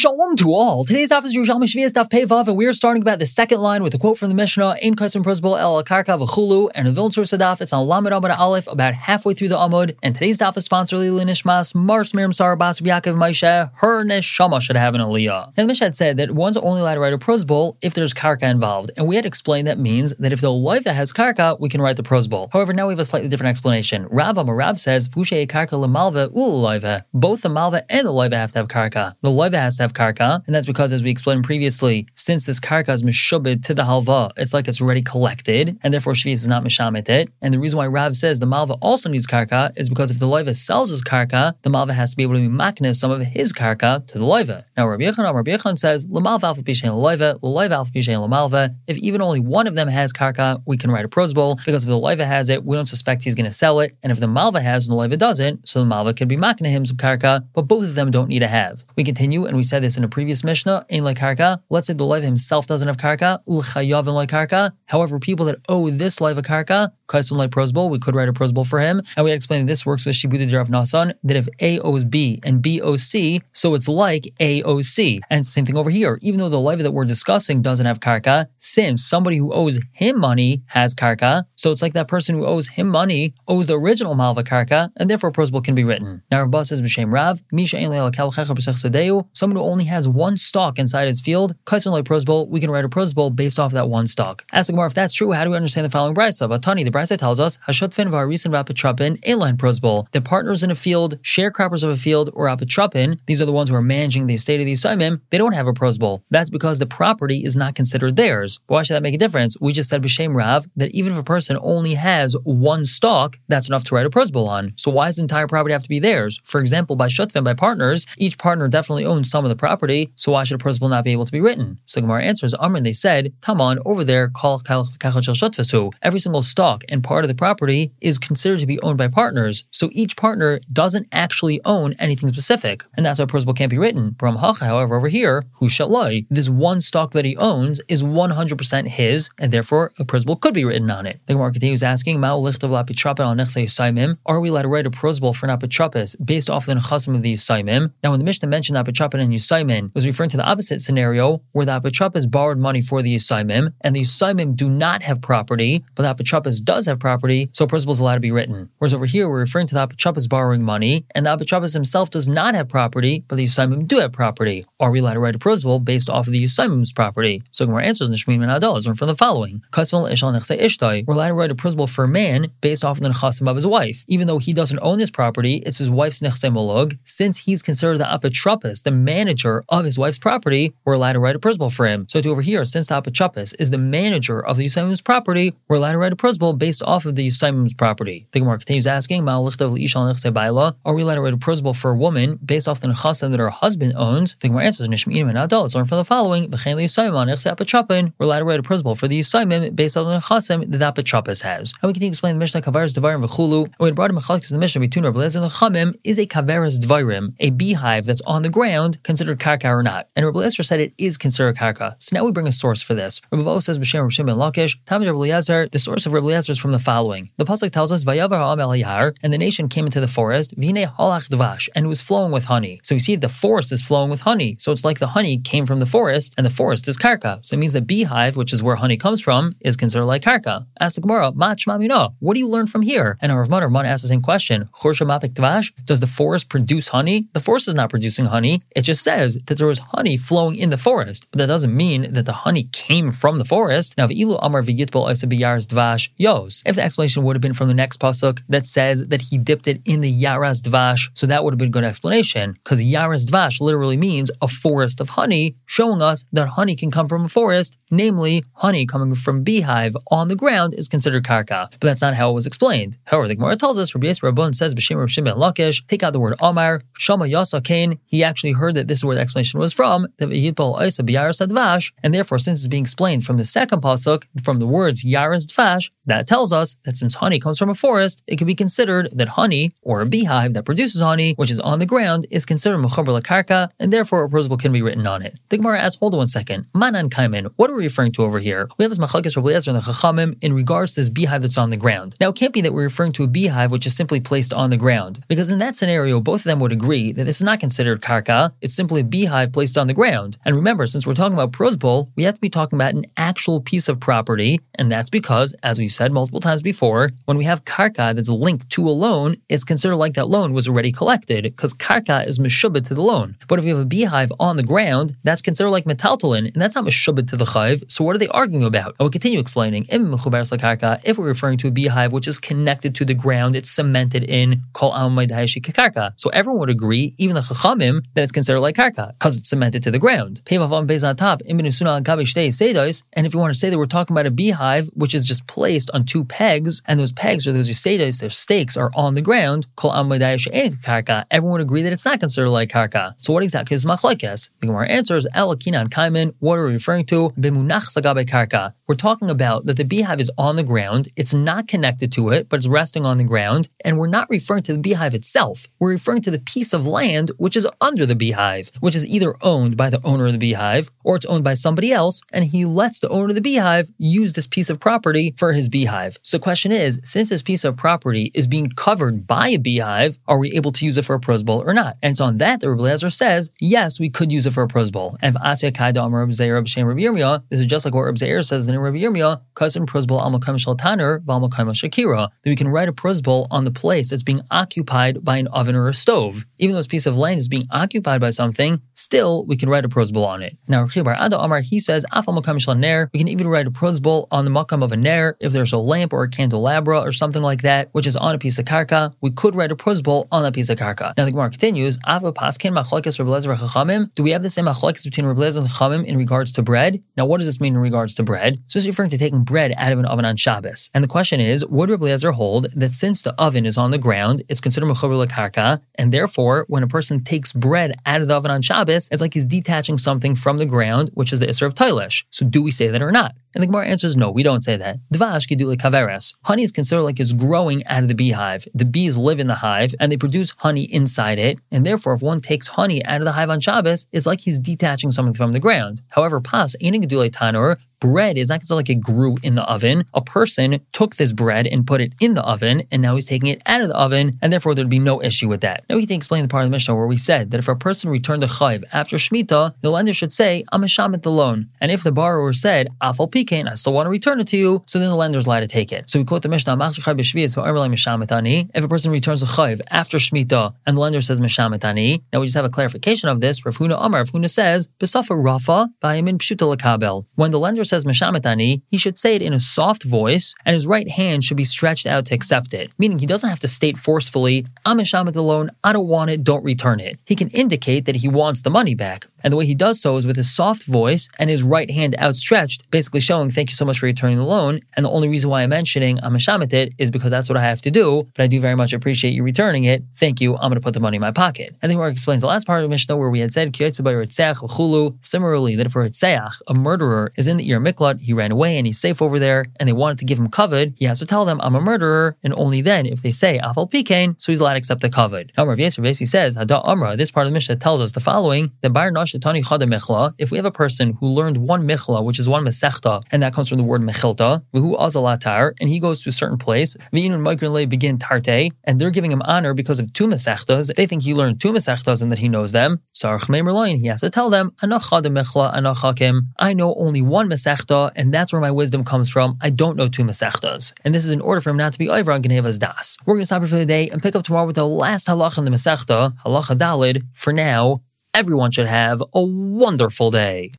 Shalom to all. Today's office is Yerushalmi Shvias Daf Pevav, and we are starting about the second line with a quote from the Mishnah, Ein Kaisim Prosbol El Karka V'chulu, and a Viln Source Daf. It's on Lamed Amud Aleph, about halfway through the Amud. And today's daf is sponsored Lili Nishmas, Mars Miriam Sarabas Yaakov Maisha, her Neshama should have an Aliyah. And the Mishnah had said that one's only allowed to write a prosbol if there's Karka involved. And we had explained that means that if the Loiva has Karka, we can write the prosbol. However, now we have a slightly different explanation. Rav Amarav says, Fushe Karka Lamalva Ul Both the Malva and the Loiva have to have Karka. The Loiva has to have Karka, and that's because, as we explained previously, since this karka is mishubed to the halva, it's like it's already collected, and therefore shvius is not mishamit it. And the reason why Rav says the malva also needs karka is because if the loiva sells his karka, the malva has to be able to be maknes some of his karka to the loiva. Now Rabbi Yechon, Rabbi Yechon says lamalva alpha pishen loiva, loiva alpha pishen lamalva. If even only one of them has karka, we can write a prosbol because if the loiva has it, we don't suspect he's going to sell it, and if the malva has and the loiva doesn't, so the malva can be makne him some karka, but both of them don't need to have. We continue, and we said this in a previous Mishnah, in like karka. Let's say the live himself doesn't have karka, ulchayav in like karka. However, people that owe this live a karka, kaisun like prosbol, we could write a prosbol for him. And we explained that this works with shibuda Rav Nasan, that if A owes B and B owes C, so it's like A owes C. And same thing over here. Even though the live that we're discussing doesn't have karka, since somebody who owes him money has karka, so it's like that person who owes him money owes the original malva karka, and therefore prosbol can be written. Hmm. Now Rav says b'shem Rav, misha someone who only has one stock inside his field, Kaisun like prosbol, we can write a prosbol based off of that one stock. Ask the Gemara if that's true, how do we understand the following brisa? But Tani, the brisa tells us, Hashutfin v'arisin v'apitrapin, inline prosbol. The partners in a field, sharecroppers of a field, or apitrapin, these are the ones who are managing the estate of the Yisaimim, they don't have a prosbol. That's because the property is not considered theirs. Why should that make a difference? We just said b'shem Rav that even if a person only has one stock, that's enough to write a prosbol on. So why does the entire property have to be theirs? For example, by Shutfin, by partners, each partner definitely owns some of the property, so why should a prosbol not be able to be written? So Gemara answers, Amrin, they said, Taman, over there, call every single stock and part of the property is considered to be owned by partners, so each partner doesn't actually own anything specific, and that's why prosbol can't be written. Brahmacha, however, over here, who shalai, this one stock that he owns is 100% his, and therefore a prosbol could be written on it. The Gemara continues asking, are we allowed to write a prosbol for an apitrapis based off the nechasim of the Yisaimim? Now, when the Mishnah mentioned apitrapin and Yisaimin, was referring to the opposite scenario where the apitrapis borrowed money for the Yisaimim, and the Yisaimim do not have property, but the apitrapis does have property, so a prosbol is allowed to be written. Hmm. Whereas over here, we're referring to the apitrapis borrowing money, and the apitrapis himself does not have property, but the Yisaimim do have property. Are we allowed to write a prosbol based off of the Yisaimim's property? So Gemara answers in Shmim and Adal is from the following: We're allowed to write a prosbol for a man based off of the nechasim of his wife, even though he doesn't own this property. It's his wife's nechse molog. Since he's considered the apitrapis, the manager of his wife's property, we're allowed to write a prosbol for him. So to over here, since the apitrapis is the manager of the Yisaimim's property, we're allowed to write a prosbol based off of the Yisaimim's property. The Gemara continues asking, Are we allowed to write a prosbol for a woman based off the nechasim that her husband owns? The Gemara answers, Nishmi'im and Adal. Let's learn from the following. We're allowed to write a prosbol for the Yisaimim based off the nechasim that the apitrapis has. And we continue to explain the Mishnah Kavaras Devarim V'chulu. And we brought him a in the Mishnah between Rabbi Lezer and the Chamim is a Kavaras Dvarim, a beehive that's on the ground, considered karka or not. And Rabbi said it is considered karka. So now we bring a source for this. Rabbi says B'Shem Rabbi Shimon Lakish. Tam Rabbi Lezer. The source of Rabbi is from the following. The pasuk tells us Vayavar Ha'am El Yar, and the nation came into the forest. Vine Halach Dvash, and it was flowing with honey. So we see the forest is flowing with honey. So it's like the honey came from the forest, and the forest is karka. So it means the beehive, which is where honey comes from, is considered like karka. Ask the Gemara, Mach What do you learn from here? And our Rav Rav asks the same question. Does the forest produce honey? The forest is not producing honey. It just says that there was honey flowing in the forest, but that doesn't mean that the honey came from the forest. Now, ilu amar dvash yos. If the explanation would have been from the next pasuk that says that he dipped it in the yaras dvash, so that would have been a good explanation because yaras dvash literally means a forest of honey, showing us that honey can come from a forest, namely honey coming from beehive on the ground is considered karka. But that's not how it was explained. However, the Gemara tells us Rabbi Yisrael Rabban says b'shem Rabbi Shimon Lakish. Take out the word Amar Shama Yasa Kain. He actually heard that this is where the explanation was from. And therefore, since it's being explained from the second pasuk from the words Yaras Dvash, that tells us that since honey comes from a forest, it can be considered that honey, or a beehive that produces honey, which is on the ground, is considered mechaber karka, and therefore a prosbol can be written on it. The Gemara asks, hold on one second, manan kaimen, what are we referring to over here? We have this machlekes Rabbi and the Chachamim in regards to this beehive that's on the ground. Now, it can't be that we're referring to a beehive which is simply placed on the ground, because in that scenario, both of them would agree that this is not considered karka, it's simply a beehive placed on the ground. And remember, since we're talking about prosbol, we have to be talking about an actual piece of property, and that's because, as we've said multiple times before, when we have karka that's linked to a loan, it's considered like that loan was already collected, because karka is meshubed to the loan. But if we have a beehive on the ground, that's considered like metaltalin, and that's not meshubed to the chayv. So what are they arguing about? I will continue explaining. If we're referring to a beehive which is connected to the ground, it's cemented in kol karka. So everyone would agree, even the chachamim, that it's considered like karka because it's cemented to the ground. And if you want to say that we're talking about a beehive which is just placed on two pegs, and those pegs or those yasedos, their stakes are on the ground. Everyone would agree that it's not considered like karka. So what exactly is machlekes? The Gemara answers el kinan kaimin. What are we referring to? Bimunach karka. We're talking about that the beehive is on the ground. It's not connected to it, but it's resting on the ground. And we're not referring to the beehive itself. We're referring to the piece of land which is under the beehive, which is either owned by the owner of the beehive or it's owned by somebody else. And he lets the owner of the beehive use this piece of property for his beehive. So question is, since this piece of property is being covered by a beehive, are we able to use it for a prosbol or not? And it's on that that Rabbi Elazar says, yes, we could use it for a prosbol. And if Asya Kaida Amar Rabbi Zeir Shem Rabbi Yirmiyah, this is just like what Zeir says in Rabbi Yirmiyah, cousin prosbol al shel shakira, that we can write a prosbol on the place that's being occupied by an oven or a stove. Even though this piece of land is being occupied by something, still we can write a prosbol on it. Now Chibar Ada Amar, he says, ner, we can even write a prosbol on the makam of a ner if there's a lamp or a candelabra or something like that, which is on a piece of karka, we could write a prosbol on that piece of karka. Now the Gemara continues, Ava paskin machlokes Chachamim. Do we have the same machlokes between Rabbi and Chachamim in regards to bread? Now what does this mean in regards to bread? So it's referring to taking bread out of an oven on Shabbos. And the question is, would Rabbi Eliezer hold that since the oven is on the ground, it's considered mechaber karka, and therefore when a person takes bread out of the oven on Shabbos, it's like he's detaching something from the ground, which is the Isser of Toilish. So do we say that or not? And the Gemara answers, no, we don't say that. Dvash gidule kaveres. Honey is considered like it's growing out of the beehive. The bees live in the hive and they produce honey inside it. And therefore, if one takes honey out of the hive on Shabbos, it's like he's detaching something from the ground. However, pas, eating gedule tanur, bread is not like it grew in the oven. A person took this bread and put it in the oven, and now he's taking it out of the oven, and therefore there'd be no issue with that. Now we can explain the part of the Mishnah where we said that if a person returned the chayv after Shemitah, the lender should say, I'm a shamet the loan. And if the borrower said, Afal pikain, I still want to return it to you, so then the lender's allowed to take it. So we quote the Mishnah, if a person returns the chayv after Shemitah and the lender says Meshametani, now we just have a clarification of this. Rav Huna Amar, Rav Huna says, Besafa Rafa, Bayamin Pshuta. When the lender says Meshametani, he should say it in a soft voice, and his right hand should be stretched out to accept it. Meaning he doesn't have to state forcefully, I'm Meshamet alone, I don't want it, don't return it. He can indicate that he wants the money back. And the way he does so is with his soft voice and his right hand outstretched, basically showing, thank you so much for returning the loan. And the only reason why I'm mentioning I'm it is because that's what I have to do, but I do very much appreciate you returning it. Thank you. I'm going to put the money in my pocket. And then Mark explains the last part of the Mishnah where we had said, similarly, that if a murderer is in the Ir Miklat, he ran away and he's safe over there, and they wanted to give him kavod, he has to tell them, I'm a murderer, and only then, if they say Afal Pikain, so he's allowed to accept the kavod. Now, Rav Yisrael says, Hada Amra, this part of the Mishnah tells us the following, that Bar if we have a person who learned one michla, which is one mesechta, and that comes from the word mechilta, v'hu azalatar, and he goes to a certain place, v'inun maikrele begin tarte, and they're giving him honor because of two mesechtas. They think he learned two mesechtas and that he knows them. Sarach he has to tell them, I know only one mesechta, and that's where my wisdom comes from. I don't know two mesechtas. And this is in order for him not to be over on geneivas das. We're going to stop here for the day and pick up tomorrow with the last halach in the mesechta, halacha dalid. For now, everyone should have a wonderful day.